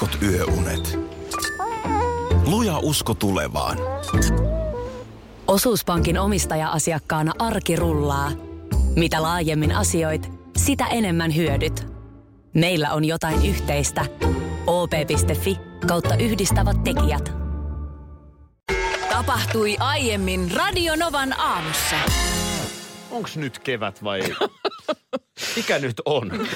heikot yöunet. Luja usko tulevaan. Osuuspankin omistaja-asiakkaana arki rullaa. Mitä laajemmin asioit, sitä enemmän hyödyt. Meillä on jotain yhteistä. op.fi kautta yhdistävät tekijät. Tapahtui aiemmin Radionovan aamussa. Onks nyt kevät vai mikä nyt on?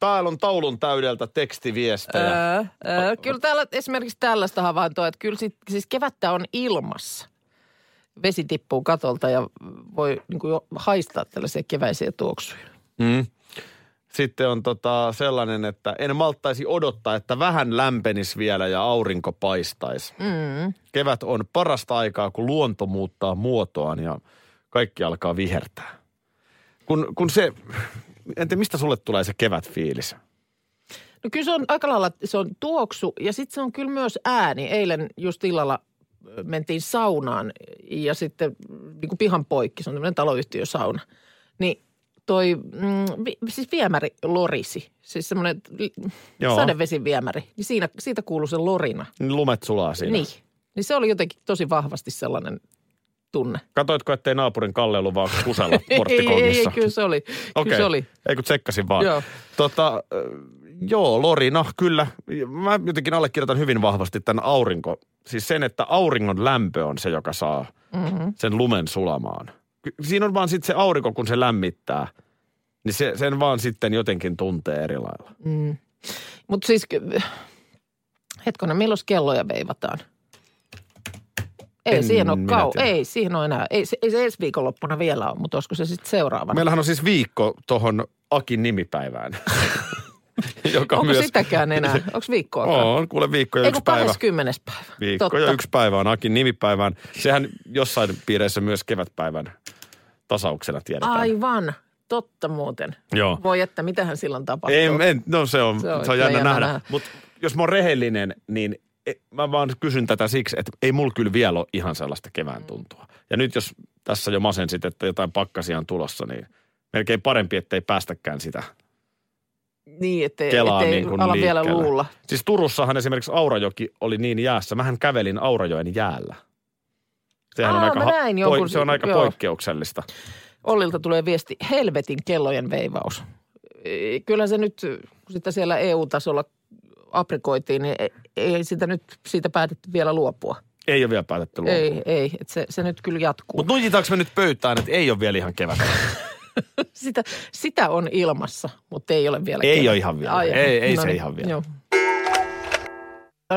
Täällä on taulun täydeltä tekstiviestejä. Öö, öö, kyllä täällä esimerkiksi tällaista havaintoa, että kyllä sit, siis kevättä on ilmassa. Vesi tippuu katolta ja voi niin kuin jo haistaa tällaisia keväisiä tuoksuja. Mm. Sitten on tota sellainen, että en malttaisi odottaa, että vähän lämpenis vielä ja aurinko paistaisi. Mm. Kevät on parasta aikaa, kun luonto muuttaa muotoaan ja kaikki alkaa vihertää. Kun, kun se, en tiedä mistä sulle tulee se kevätfiilis? No kyllä se on aika lailla, se on tuoksu ja sitten se on kyllä myös ääni. Eilen just illalla mentiin saunaan ja sitten niin kuin pihan poikki, se on tämmöinen taloyhtiösauna. Niin toi, mm, vi, siis viemäri lorisi, siis semmoinen Joo. sadevesiviemäri. Niin siinä, siitä kuuluu se lorina. Niin Lumet sulaa siinä. Niin. Niin se oli jotenkin tosi vahvasti sellainen tunne. Katoitko, ettei naapurin Kalle ollut vaan kusella Ei, ei, ei, porttikongissa? kyllä se oli. Kyllä se oli. ei kun tsekkasin vaan. Joo. Tota, joo, Lorina, kyllä. Mä jotenkin allekirjoitan hyvin vahvasti tämän aurinko. Siis sen, että auringon lämpö on se, joka saa Mm-hmm. sen lumen sulamaan. Siinä on vaan sitten se aurinko, kun se lämmittää, niin se, sen vaan sitten jotenkin tuntee eri lailla. Mm. Mutta siis, hetkonen, milloin kelloja veivataan? Ei En siihen ole kau- tiedä. ei siihen ole enää. Ei, se- ei se ensi viikonloppuna vielä ole, mutta olisiko se sitten seuraavana? Meillähän on siis viikko tuohon Akin nimipäivään. joka Onko myös... sitäkään enää? Onko viikkoakaan? On, kuule viikko ja Eikö yksi päivä. 20. päivä? Viikko Totta. ja yksi päivä on Akin nimipäivään. Sehän jossain piireissä myös kevätpäivän tasauksena tiedetään. Aivan. Totta muuten. Joo. Voi että, mitähän silloin tapahtuu. Ei, en, no se on, Se on on, se on jännä jännä nähdä. nähdä. Mutta jos mä oon rehellinen, niin mä vaan kysyn tätä siksi, että ei mulla kyllä vielä ole ihan sellaista kevään tuntua. Ja nyt jos tässä jo masensit, että jotain pakkasia on tulossa, niin melkein parempi, ettei päästäkään sitä Niin, ettei, kelaa ettei niin kuin ala vielä liikkeelle. luulla. Siis Turussahan esimerkiksi Aurajoki oli niin jäässä. Mähän kävelin Aurajoen jäällä. Sehän on Aa, aika, mä ha- näin jonkun- se on aika joo. poikkeuksellista. Ollilta tulee viesti, helvetin kellojen veivaus. Ei, Kyllä se nyt, kun sitä siellä EU-tasolla aprikoitiin, niin ei- ei sitä nyt siitä päätetty vielä luopua. Ei ole vielä päätetty luopua. Ei, ei, että se, se nyt kyllä jatkuu. Mutta nujitaanko me nyt pöytään, että ei ole vielä ihan kevät? Sitä, sitä on ilmassa, mutta ei ole vielä. Ei kevät. ole ihan vielä. Ei- ei se ihan vielä. Joo.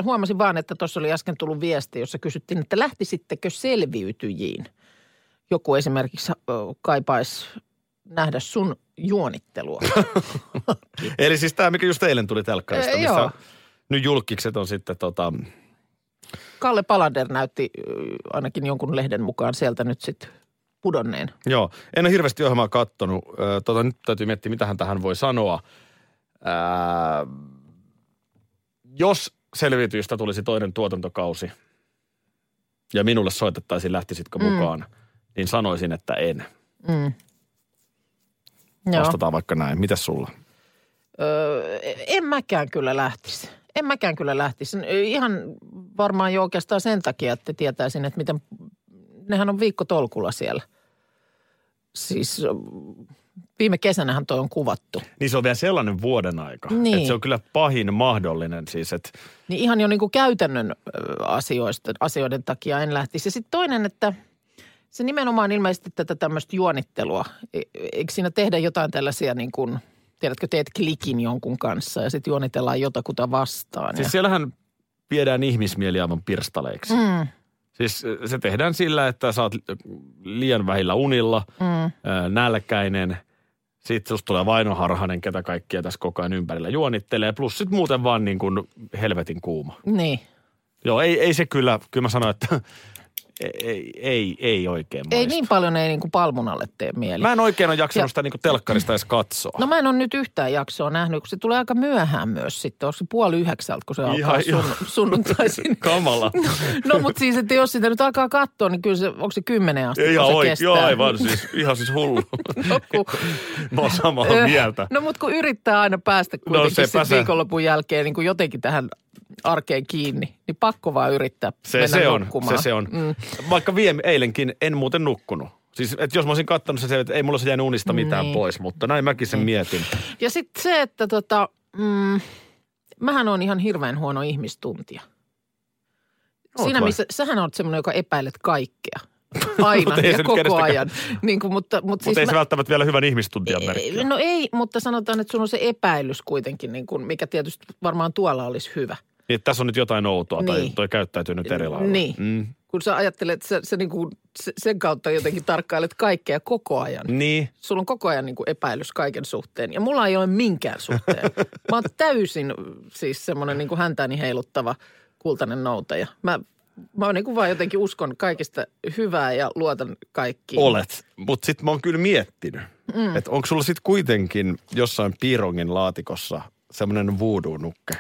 Huomasin vaan, että tuossa oli äsken tullut viesti, jossa kysyttiin, että lähtisittekö selviytyjiin. Joku esimerkiksi kaipaisi nähdä sun juonittelua. Eli siis tämä, mikä just eilen tuli telkkarista, Ee, missä joo. nyt julkikset on sitten tota, Kalle Palander näytti ainakin jonkun lehden mukaan sieltä nyt sitten pudonneen. joo, en ole hirveästi ohjelmaa kattonut. Tota, nyt täytyy miettiä, mitä hän tähän voi sanoa. Ää, jos selviytyjistä tulisi toinen tuotantokausi ja minulle soitettaisiin, lähtisitkö Mm. mukaan, niin sanoisin, että en. Mm. Joo. Vastataan vaikka näin. Mitäs sulla? Öö, en mäkään kyllä lähtisi. En mäkään kyllä lähtisi. Ihan varmaan jo oikeastaan sen takia, että tietäisin, että miten, nehän on viikko tolkulla siellä. Siis viime kesänähän toi on kuvattu. Niin se on vielä sellainen vuoden aika. Niin. Että se on kyllä pahin mahdollinen siis, että Niin ihan jo niin kuin käytännön asioista, asioiden takia en lähtisi. Ja sitten toinen, että se nimenomaan ilmeisesti tätä tämmöistä juonittelua. E- Eikö siinä tehdä jotain tällaisia niin kuin, tiedätkö, teet klikin jonkun kanssa ja sitten juonitellaan jotakuta vastaan. Siis ja, siellähän viedään ihmismieli aivan pirstaleiksi. Mm. Siis se tehdään sillä, että sä oot liian vähillä unilla, mm. nälkäinen. Sitten susta tulee vainoharhainen, ketä kaikkia tässä koko ajan ympärillä juonittelee. Plus sitten muuten vaan niin kuin helvetin kuuma. Niin. Joo, ei, ei se kyllä, kyllä mä sanoin, että ei, ei, ei oikein Ei maistu. niin paljon ei niin kuin palmunalle tee mieli. Mä en oikein ole jaksanut Ja- sitä niin telkkarista edes katsoa. No mä en ole nyt yhtään jaksoa nähnyt, kun se tulee aika myöhään myös sitten. Onko se puoli yhdeksältä, kun se alkaa Ihan- sun, ihan. sunnuntaisin? Kamala. No mutta siis, että jos sitä nyt alkaa katsoa, niin kyllä se, onko se kymmenen asti, Ihan kun se kestää? joo aivan siis, ihan siis hullu. No, kun, Mä oon samaa mieltä. no mutta kun yrittää aina päästä kuitenkin sepä sit se. viikonlopun jälkeen niin kuin jotenkin tähän arkeen kiinni, niin pakko vaan yrittää Se, mennä se on, nukkumaan. se, se on. Mm. Vaikka vie, eilenkin en muuten nukkunut. Siis, että jos mä olisin kattanut sen, että ei mulla se jäänyt unista mitään Niin. pois, mutta näin mäkin sen mietin. Ja sitten se, että tota, mm, mähän on ihan hirveän huono ihmistuntija. Oot Siinä vai? missä, sähän oot semmoinen, joka epäilet kaikkea. Aina ja koko kenestäkään- ajan. Niin kuin, mutta, mutta, Mutta siis ei mä, se välttämättä vielä hyvän ihmistuntijan merkki. No ei, mutta sanotaan, että sun on se epäilys kuitenkin, niin kuin, mikä tietysti varmaan tuolla olisi hyvä. Niin, tässä on nyt jotain outoa tai Niin. toi käyttäytyy nyt eri lailla. Niin. Mm. Kun sä ajattelet, että sä, sä niin kuin, se- sen kautta jotenkin tarkkailet kaikkea koko ajan. Niin. Sulla on koko ajan niin kuin epäilys kaiken suhteen ja mulla ei ole minkään suhteen. Mä oon täysin siis semmoinen niin kuin häntäni heiluttava kultainen noutaja. Mä, mä oon niin kuin vaan jotenkin uskon kaikista hyvää ja luotan kaikkiin. Olet. Mutta sitten mä oon kyllä miettinyt, mm. että onko sulla sitten kuitenkin jossain piirongin laatikossa semmoinen voodoo-nukke,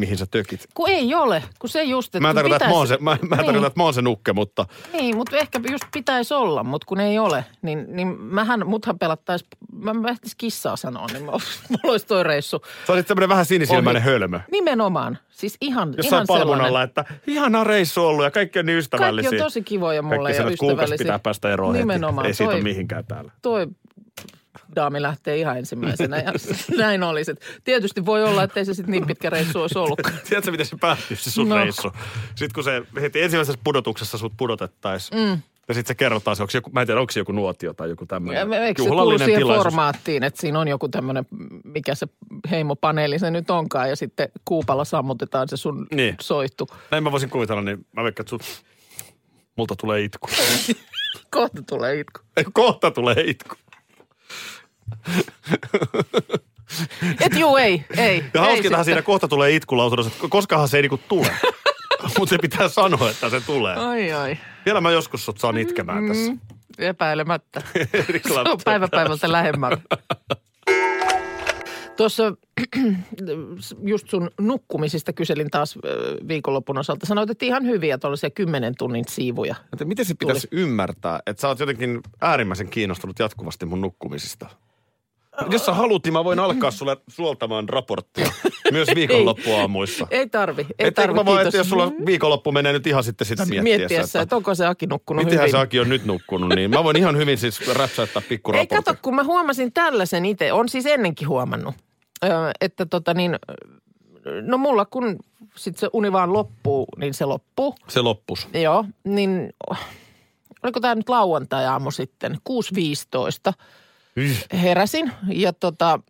mihin sä tökit. Kun ei ole, kun se just, että Mä en tarkoita, että mä oon se, pitäisi- mä, mä Niin. tarkoita, että mä oon se nukke, mutta Niin, mutta ehkä just pitäisi olla, mutta kun ei ole, niin, niin mähän, muthan pelattaisi, mä mä ehtis kissaa sanoa, niin mä, mulla olisi toi reissu. sä olisit semmoinen vähän sinisilmäinen Ohi. hölmö. Nimenomaan, siis ihan, Jossain ihan palvun sellainen. alla, että ihana reissu ollut ja kaikki on niin ystävällisiä. Kaikki on tosi kivoja mulle Kaikki ja kuukausi ystävällisiä. pitää päästä eroon Nimenomaan, heti. Ei siitä toi- ole mihinkään täällä. Toi daami lähtee ihan ensimmäisenä ja näin. Et Tietysti voi olla, että ei se sitten niin pitkä reissu olisi ollutkaan. Tiedätkö, miten se päättyy se sun No. reissu? Sitten kun se heti ensimmäisessä pudotuksessa sut pudotettaisiin. Mm. Ja sitten se kerrotaan, se onko joku, mä en tiedä, onko se joku nuotio tai joku tämmöinen Eikö se kuulu siihen tilaisuus. formaattiin, että siinä on joku tämmöinen, mikä se heimopaneeli se nyt onkaan, ja sitten kuupalla sammutetaan se sun Niin. soittu. Näin mä voisin kuvitella, niin mä veikkaan, että sut, multa tulee itku. Kohta tulee itku. Kohta tulee itku. Et juu, ei, ei. Ja hauskintahan siinä kohta tulee itku lausunnossa, että koskahan se ei niinku tule. Mutta se pitää sanoa, että se tulee. Ai ai, Vielä mä joskus sut saan itkemään tässä. epäilemättä. Eri Se on päivä päivältä lähemmällä. Tuossa just sun nukkumisista kyselin taas viikonlopun osalta. Sanoit, että ihan hyviä tuollaisia kymmenen tunnin siivuja. Mutta miten se pitäisi ymmärtää, että sä oot jotenkin äärimmäisen kiinnostunut jatkuvasti mun nukkumisista? Jos sä haluat, niin mä voin alkaa sulle suoltamaan raporttia myös viikonloppuaamuissa. Ei tarvi, ei Että tarvi, mä vaan, että jos sulla viikonloppu menee nyt ihan sitten sitä miettiessä, Miettiessä, että onko se Aki nukkunut mitenhän hyvin. se Aki on nyt nukkunut, niin mä voin ihan hyvin siis räpsäyttää Ei pikkuraportin. kato, kun mä huomasin tällaisen itse, on siis ennenkin huomannut, että tota niin, no mulla kun sit se uni vaan loppuu, niin se loppuu. Se loppus. Joo, niin oliko tämä nyt lauantai-aamu sitten, 6.15 Yh. heräsin ja tota,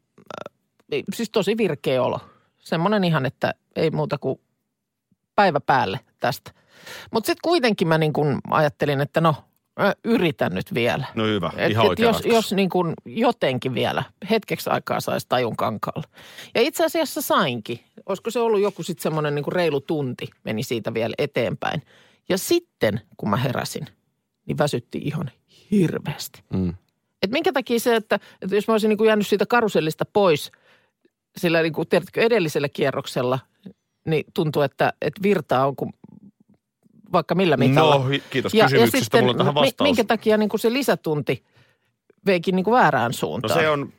siis tosi virkeä olo. Semmoinen ihan, että ei muuta kuin päivä päälle tästä. Mutta sitten kuitenkin mä niin kun ajattelin, että no, mä yritän nyt vielä. No hyvä, Et, ihan et jos, ratkaisu. jos niin kuin jotenkin vielä hetkeksi aikaa saisi tajun kankaalla. Ja itse asiassa sainkin. Olisiko se ollut joku sitten semmoinen niin reilu tunti meni siitä vielä eteenpäin. Ja sitten kun mä heräsin, niin väsytti ihan hirveästi. Mm. Et minkä takia se, että, että jos mä olisin niin kuin jäänyt siitä karusellista pois sillä niin kuin, tiedätkö, edellisellä kierroksella, niin tuntuu, että, että virtaa on kuin vaikka millä mitalla. No, kiitos kysymyksestä. Mulla on tähän vastaus. minkä takia niin kuin se lisätunti veikin niin kuin väärään No suuntaan? se on,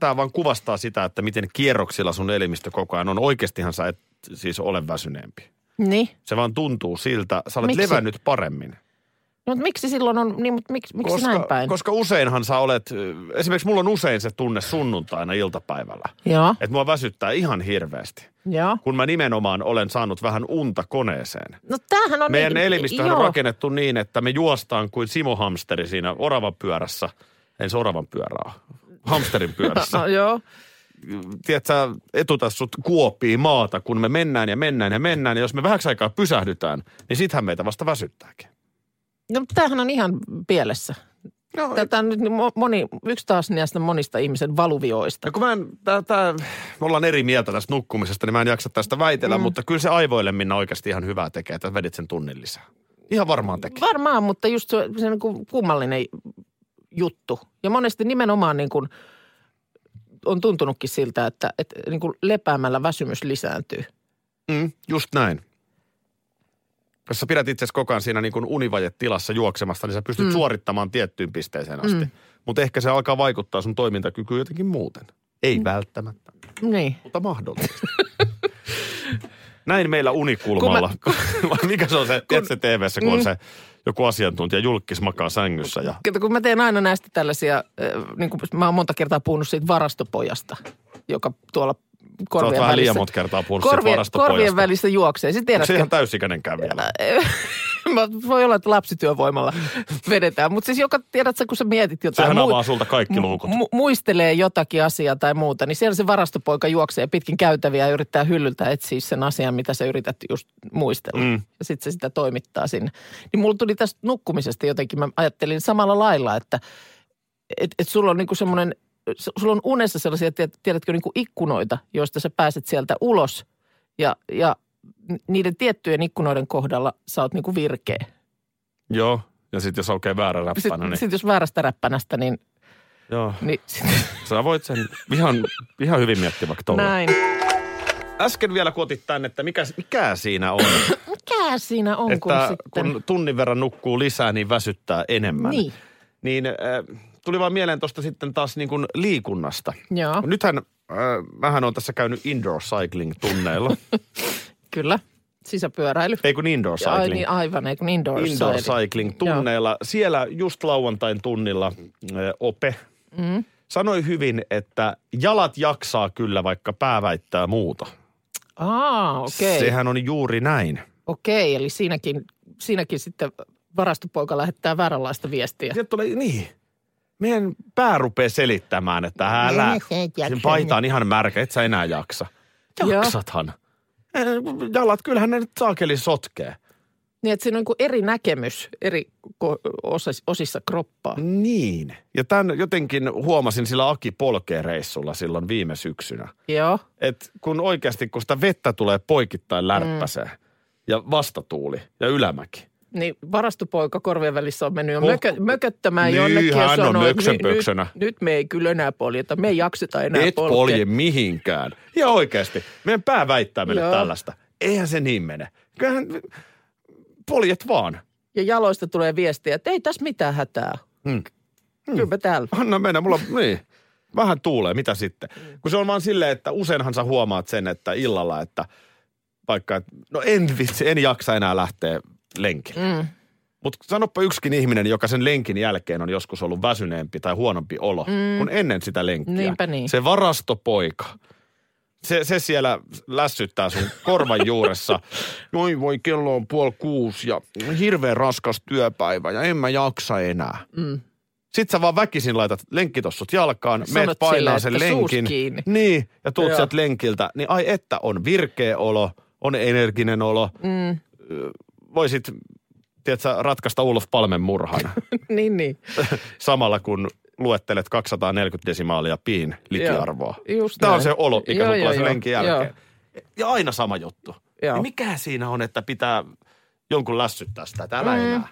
tämä vaan kuvastaa sitä, että miten kierroksilla sun elimistö koko ajan on. Oikeastihan sä et siis ole väsyneempi. Niin. Se vaan tuntuu siltä, sä olet Miksi? levännyt paremmin. No, mutta miksi silloin on, niin, mutta miksi, miksi koska, näin päin? koska useinhan sä olet, esimerkiksi mulla on usein se tunne sunnuntaina iltapäivällä, Joo, että mua väsyttää ihan hirveästi. Joo. Kun mä nimenomaan olen saanut vähän unta koneeseen. No tämähän on... Meidän niin, elimistöhän joo. on rakennettu niin, että me juostaan kuin Simo Hamsteri siinä oravan pyörässä. En se oravan pyörää, hamsterin pyörässä. No, joo. tiedätkö, etuta sut kuoppii maata, kun me mennään ja mennään ja mennään. Ja jos me vähäksi aikaa pysähdytään, niin sittenhän meitä vasta väsyttääkin. No tämähän on ihan pielessä. No, Tätä on nyt mo- moni, yksi taas näistä monista ihmisen valuvioista. ja kun mä en, tää, tää, me ollaan eri mieltä tästä nukkumisesta, niin mä en jaksa tästä väitellä, mm. mutta kyllä se aivoille minna oikeasti ihan hyvää tekee, että vedit sen tunnin lisää. Ihan varmaan teki. Varmaan, mutta just se, se niin kuin kummallinen juttu. Ja monesti nimenomaan niin kuin on tuntunutkin siltä, että, että niin kuin lepäämällä väsymys lisääntyy. Mm, just näin. Jos sä pidät itse koko ajan siinä niin kuin univajetilassa juoksemasta, niin sä pystyt mm. suorittamaan tiettyyn pisteeseen asti. Mm. Mutta ehkä se alkaa vaikuttaa sun toimintakykyyn jotenkin muuten. Ei mm. välttämättä, Niin. mutta mahdollisesti. Näin meillä unikulmalla. Vai Mikä se on se, kun, se TV-ssä, kun on Mm. se joku asiantuntija julkis makaa sängyssä ja Kato, kun mä teen aina näistä tällaisia, äh, niin kuin mä oon monta kertaa puhunut siitä varastopojasta, joka tuolla korvien vähän liian monta kertaa puhunut korvien, korvien välissä juoksee. Sitten Onko se ihan täysikäinenkään vielä? Voi olla, että lapsityövoimalla vedetään. Mutta siis joka, tiedätkö, kun sä mietit jotain. Sehän muu- avaa sulta kaikki luukut. mu- muistelee jotakin asiaa tai muuta, niin siellä se varastopoika juoksee pitkin käytäviä ja yrittää hyllyltä etsiä sen asian, mitä sä yrität just muistella. Mm. Ja sitten se sitä toimittaa sinne. Niin mulla tuli tästä nukkumisesta jotenkin, mä ajattelin samalla lailla, että et, et sulla on niinku semmoinen, sulla on unessa sellaisia, tiedät- tiedätkö, niinku ikkunoita, joista sä pääset sieltä ulos ja, ja niiden tiettyjen ikkunoiden kohdalla sä oot niinku virkeä. Joo, ja sitten jos aukeaa väärä räppänä, Sitten niin sit jos väärästä räppänästä, niin, joo. niin sit, Sä voit sen ihan, ihan hyvin miettiä vaikka tuolla. näin. Äsken vielä kuotit tänne, että mikä, mikä siinä on, Mikä siinä on, kun että sitten... kun tunnin verran nukkuu lisää, niin väsyttää enemmän. Niin, Niin äh, tuli vaan mieleen tuosta sitten taas niin kuin liikunnasta. joo, Nythän äh, mähän on tässä käynyt indoor cycling tunneilla. kyllä. Sisäpyöräily. Ei kun indoor Ai cycling. niin, aivan, ei kun indoor, Indoor cycling. cycling tunneilla. Siellä just lauantain tunnilla äh, Ope Mm. sanoi hyvin, että jalat jaksaa kyllä, vaikka pää väittää muuta. Aa, okei. Okay. Sehän on juuri näin. Okei, eli siinäkin, siinäkin sitten varastopoika lähettää vääränlaista viestiä. Tulee, niin. Meidän pää rupeaa selittämään, että älä, sen paita on ihan märkä, et sä enää jaksa. Jaksathan. Eh, Jalat, kyllähän ne nyt saakeli sotkee. Niin, että siinä on niin eri näkemys eri osissa kroppaa. Niin. Ja tämän jotenkin huomasin sillä Aki Polkeen-reissulla silloin viime syksynä. Joo, Että kun oikeasti, kun sitä vettä tulee poikittain lärppäseen mm. ja vastatuuli ja ylämäki. Niin varastopoika korvien välissä on mennyt jo Oh. mökö, mököttämään Niin, jonnekin ja sanoo, että möksönpöksönä. nyt, nyt, me ei kyllä enää poljeta, me ei jakseta enää Et polkea. polje mihinkään. Ja oikeasti, meidän pää väittää meille Joo. tällaista. Eihän se niin mene. Kyllähän poljet vaan. Ja jaloista tulee viestiä, että ei tässä mitään hätää. Hmm. Kyllä me täällä. Anna mennä, mulla niin. Vähän tuulee, mitä sitten? Kun se on vaan silleen, että useinhan sä huomaat sen, että illalla, että vaikka, no en vitsi, en jaksa enää lähteä lenkille. Mm. Mutta sanoppa yksikin ihminen, joka sen lenkin jälkeen on joskus ollut väsyneempi tai huonompi olo mm. kuin ennen sitä lenkkiä. Niinpä niin. Se varastopoika. Se, se siellä lässyttää sun korvan juuressa. Voi voi, kello on puoli kuusi ja hirveän raskas työpäivä ja en mä jaksa enää. Mm. Sitten sä vaan väkisin laitat lenkkitossut jalkaan, Sanot meet painaa sen lenkin. Niin, ja tuut Joo. sieltä lenkiltä. Niin ai että, on virkeä olo, on energinen olo. Mm. Voisit, tiedätkö, ratkaista Ulof Palmen murhan niin, niin. samalla kun luettelet 240 desimaalia piin likiarvoa. Joo, just Tämä on näin. se olo, mikä Joo, sulla joo, tulee sen joo. lenkin jälkeen. Ja aina sama juttu. Joo. Niin mikä siinä on, että pitää jonkun lässyttää sitä, että älä Mm. enää.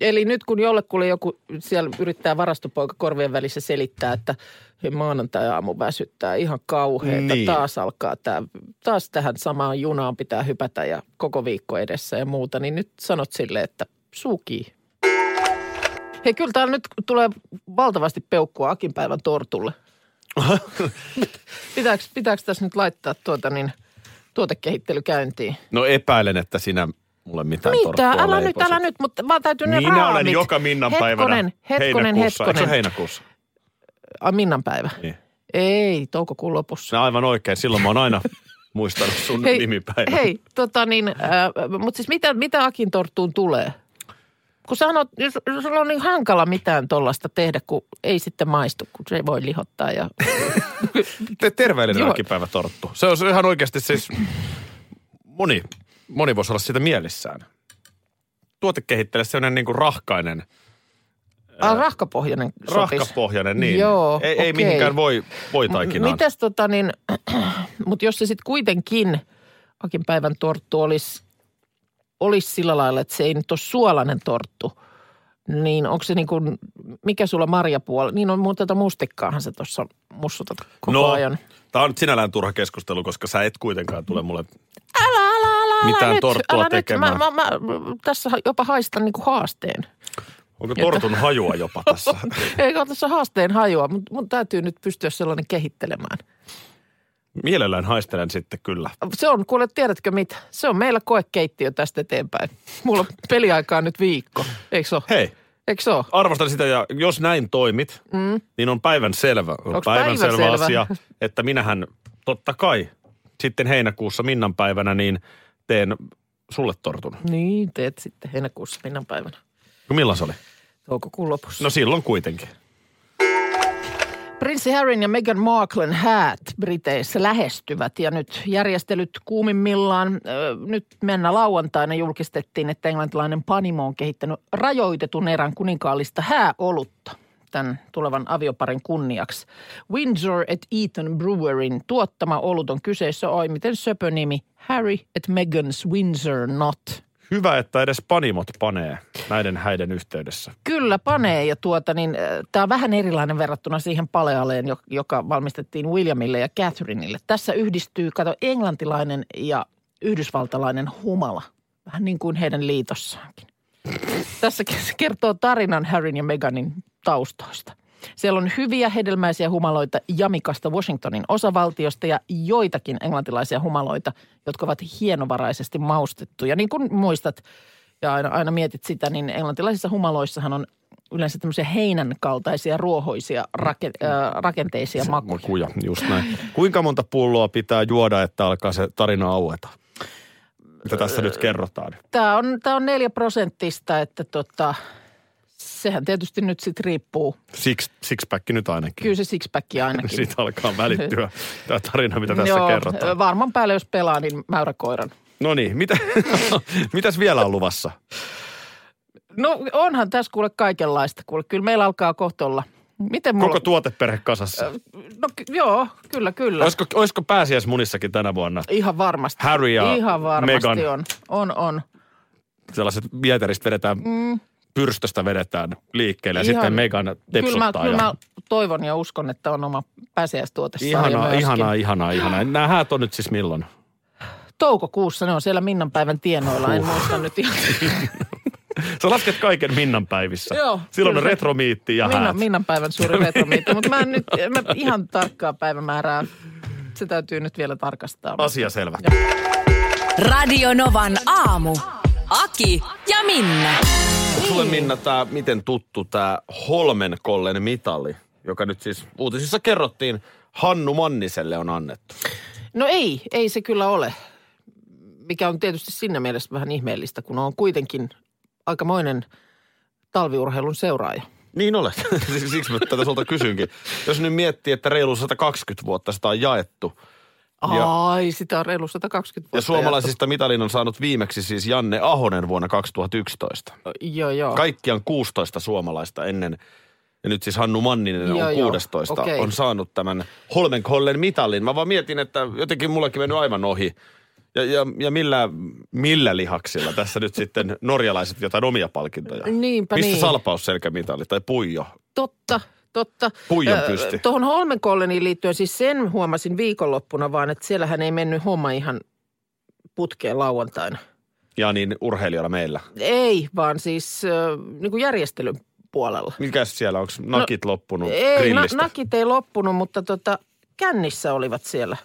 Eli nyt kun jollekulle joku siellä yrittää varastopoika korvien välissä selittää, että maanantai-aamu väsyttää ihan kauheeta, Niin. taas alkaa tämä, taas tähän samaan junaan pitää hypätä ja koko viikko edessä ja muuta, niin nyt sanot sille, että suki. Hei, kyllä täällä nyt tulee valtavasti peukkua Akin päivän tortulle. pitääkö, pitääkö tässä nyt laittaa tuota niin, tuotekehittely käyntiin? No epäilen, että sinä mulle mitään Mitä? Älä nyt, älä nyt, mutta vaan täytyy ne Minä raamit. olen joka Minnan päivänä hetkonen, hetkonen, heinäkuussa. Eikö se hetkonen. heinäkuussa? Ai Minnan päivä? Niin. Ei, toukokuun lopussa. On aivan oikein. Silloin mä oon aina muistanut sun hei, nimipäivän. Hei, tota niin, äh, mutta siis mitä, mitä Akin torttuun tulee? Kun sanot, jos, jos sulla on niin hankala mitään tollasta tehdä, kun ei sitten maistu, kun se voi lihottaa ja... Te terveellinen Joo. arkipäivä torttu. Se on ihan oikeasti siis, moni, moni voisi olla siitä mielissään. Tuotekehittele sellainen niin kuin rahkainen, Ah, rahkapohjainen sopis. rahkapohjainen, niin. Joo, ei, ei okei. mihinkään voi, voi taikinaan. Mitäs tota niin, mutta jos se sitten kuitenkin Akin päivän torttu olisi olisi sillä lailla, että se ei nyt ole suolainen torttu, niin onko se niin kuin, mikä sulla marjapuoli? Niin on muuta tätä mustikkaahan se tuossa mussutat koko No, ajan. tämä on nyt sinällään turha keskustelu, koska sä et kuitenkaan tule mulle älä mitään nyt, torttua älä tekemään. Nyt. Mä, mä, mä, tässä jopa haistan niin kuin haasteen. Onko tortun hajua jopa tässä? Ei ole tässä haasteen hajua, mutta mun täytyy nyt pystyä sellainen kehittelemään. Mielellään haistelen sitten kyllä. Se on, kuule, tiedätkö mitä? Se on meillä koekeittiö tästä eteenpäin. Mulla on peliaikaa nyt viikko, eikö se ole? Hei, Eikö se ole? arvostan sitä ja jos näin toimit, mm. niin on päivän selvä, Onks päivän selvä asia, että minähän totta kai sitten heinäkuussa Minnan päivänä niin teen sulle tortun. Niin, teet sitten heinäkuussa minnan päivänä. No Milloin se oli? Toukokuun lopussa. No silloin kuitenkin. Prinssi Harryn ja Meghan Marklen häät Briteissä lähestyvät ja nyt järjestelyt kuumimmillaan. Nyt mennä lauantaina julkistettiin, että englantilainen Panimo on kehittänyt rajoitetun erän kuninkaallista hääolutta tämän tulevan avioparin kunniaksi. Windsor et Eton Brewerin tuottama olut on kyseessä. Oi, miten söpö nimi. Harry et Meghan's Windsor Not. Hyvä, että edes panimot panee näiden häiden yhteydessä. Kyllä panee ja tuota niin, tämä on vähän erilainen verrattuna siihen palealeen, jo- joka valmistettiin Williamille ja Catherineille. Tässä yhdistyy, kato, englantilainen ja yhdysvaltalainen humala. Vähän niin kuin heidän liitossaankin. Tässä kertoo tarinan Harryn ja Meghanin taustoista. Siellä on hyviä hedelmäisiä humaloita Jamikasta Washingtonin osavaltiosta ja joitakin englantilaisia humaloita, jotka ovat hienovaraisesti maustettuja. Niin kuin muistat ja aina, aina mietit sitä, niin englantilaisissa humaloissahan on yleensä tämmöisiä heinän kaltaisia ruohoisia rake, äh, rakenteisia makuja. Makuja, just näin. Kuinka monta pulloa pitää juoda, että alkaa se tarina aueta? Mitä tässä nyt kerrotaan? Tämä on, tämä on neljä prosenttista, että tota, sehän tietysti nyt sitten riippuu. Six, sixpack nyt ainakin. Kyllä se sixpack ainakin. Siitä alkaa välittyä tämä tarina, mitä tässä Joo, kerrotaan. varman päälle jos pelaa, niin mäyräkoiran. No niin, mitä, mitäs vielä on luvassa? No onhan tässä kuule kaikenlaista. Kuule, kyllä meillä alkaa kohta olla. Miten mulla... Koko tuoteperhe kasassa. No ky- joo, kyllä, kyllä. Olisiko, olisiko pääsiäismunissakin tänä vuonna Ihan varmasti. Harry ja Ihan varmasti Meghan. on. On, on. sellaiset vieteristä vedetään, mm. Pyrstöstä vedetään liikkeelle ja Ihan- sitten Megan Kyllä mä, tepsuttaa. kyllä ja... mä toivon ja uskon, että on oma pääsiäistuote Ihanaa, ihanaa, ihanaa, ihanaa. Nämä häät on nyt siis milloin? Toukokuussa ne on siellä Minnan päivän tienoilla, en muista nyt ihan. Sä lasket kaiken Minnan päivissä. Joo, Silloin on kyllä. retromiitti ja häät. Minnan, Minnan päivän suuri retromiitti, mutta mä en nyt mä ihan tarkkaa päivämäärää. Se täytyy nyt vielä tarkastaa. Asia selvä. Radio Novan aamu. Aki ja Minna. Sulle Minna tämä, miten tuttu tämä Holmenkollen mitali, joka nyt siis uutisissa kerrottiin, Hannu Manniselle on annettu. No ei, ei se kyllä ole. Mikä on tietysti siinä mielessä vähän ihmeellistä, kun on kuitenkin aikamoinen talviurheilun seuraaja. Niin olet. Siksi siksi mä tätä sulta kysynkin. Jos nyt miettii, että reilu 120 vuotta sitä on jaettu. Ja, Ai, sitä on reilu 120 vuotta. ja suomalaisista mitalin on saanut viimeksi siis Janne Ahonen vuonna 2011. jaettu. Joo, joo. Kaikkiaan 16 suomalaista ennen, ja nyt siis Hannu Manninen Joo, on joo. 16, Okei. on saanut tämän Holmenkollen mitalin. Mä vaan mietin, että jotenkin mullekin mennyt aivan ohi. Ja, ja, ja millä, millä lihaksilla tässä nyt sitten norjalaiset jotain omia palkintoja? Niinpä Mistä niin. salpausselkämitali tai puijo? Totta, totta. Puijon Ö, pysti. Tuohon Holmenkolleniin liittyen siis sen huomasin viikonloppuna vaan, että siellähän ei mennyt homma ihan putkeen lauantaina. Ja niin urheilijoilla meillä. Ei, vaan siis niin kuin järjestelyn puolella. Mikäs siellä, onko nakit no, loppunut Ei, na, nakit ei loppunut, mutta tota, kännissä olivat siellä.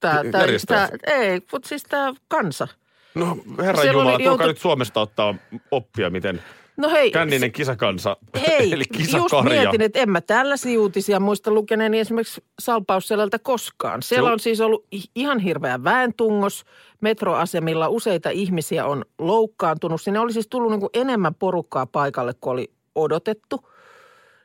Tää, tää, tää, ei, mutta siis tämä kansa. No herra Jumala, oli tuokaa joutu- nyt Suomesta ottaa oppia, miten No hei, känninen kisakansa, Ei, eli just kisakarja. mietin, että en mä tällaisia uutisia muista lukeneeni esimerkiksi Salpausselältä koskaan. Siellä Se on- siis ollut ihan hirveä väentungos. Metroasemilla useita ihmisiä on loukkaantunut. Sinne oli siis tullut niin enemmän porukkaa paikalle kuin oli odotettu.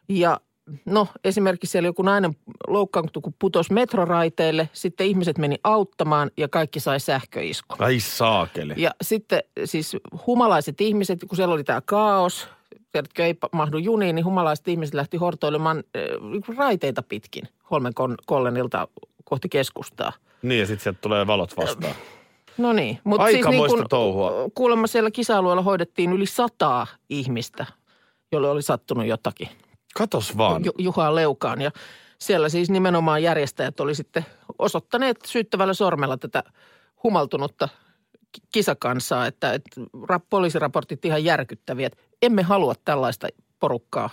Ja no esimerkiksi siellä joku nainen loukkaantui, kun putosi metroraiteille. Sitten ihmiset meni auttamaan ja kaikki sai sähköiskun. Ai saakeli. Ja sitten siis humalaiset ihmiset, kun siellä oli tämä kaos, tiedätkö, ei mahdu juniin, niin humalaiset ihmiset lähti hortoilemaan äh, raiteita pitkin Holmen Kollenilta kohti keskustaa. Niin ja sitten sieltä tulee valot vastaan. No niin, mutta siis niin kun, touhua. kuulemma siellä kisa-alueella hoidettiin yli sataa ihmistä, jolle oli sattunut jotakin. Katos vaan. Ju- Juhaa Leukaan. Ja siellä siis nimenomaan järjestäjät oli sitten osoittaneet syyttävällä sormella tätä humaltunutta ki- kisakansaa, että, että ra- poliisiraportit ihan järkyttäviä. Että emme halua tällaista porukkaa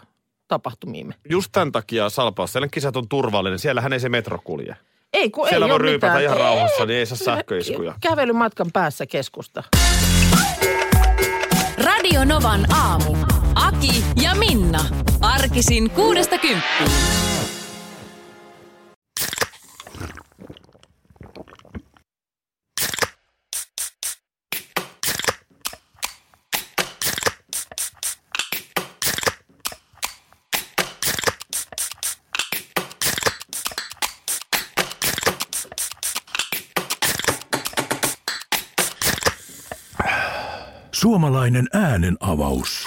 tapahtumiimme. Just tämän takia Salpausselän kisat on turvallinen. Siellähän ei se metro kulje. Ei, kun Siellä ei voi ryypätä mitään. ihan Ei, rauhassa, niin ei saa sähköiskuja. Kävelymatkan päässä keskusta. Radio Novan aamu. Aki ja Minna. Arkisin kuudesta kymppiin. Suomalainen äänen avaus.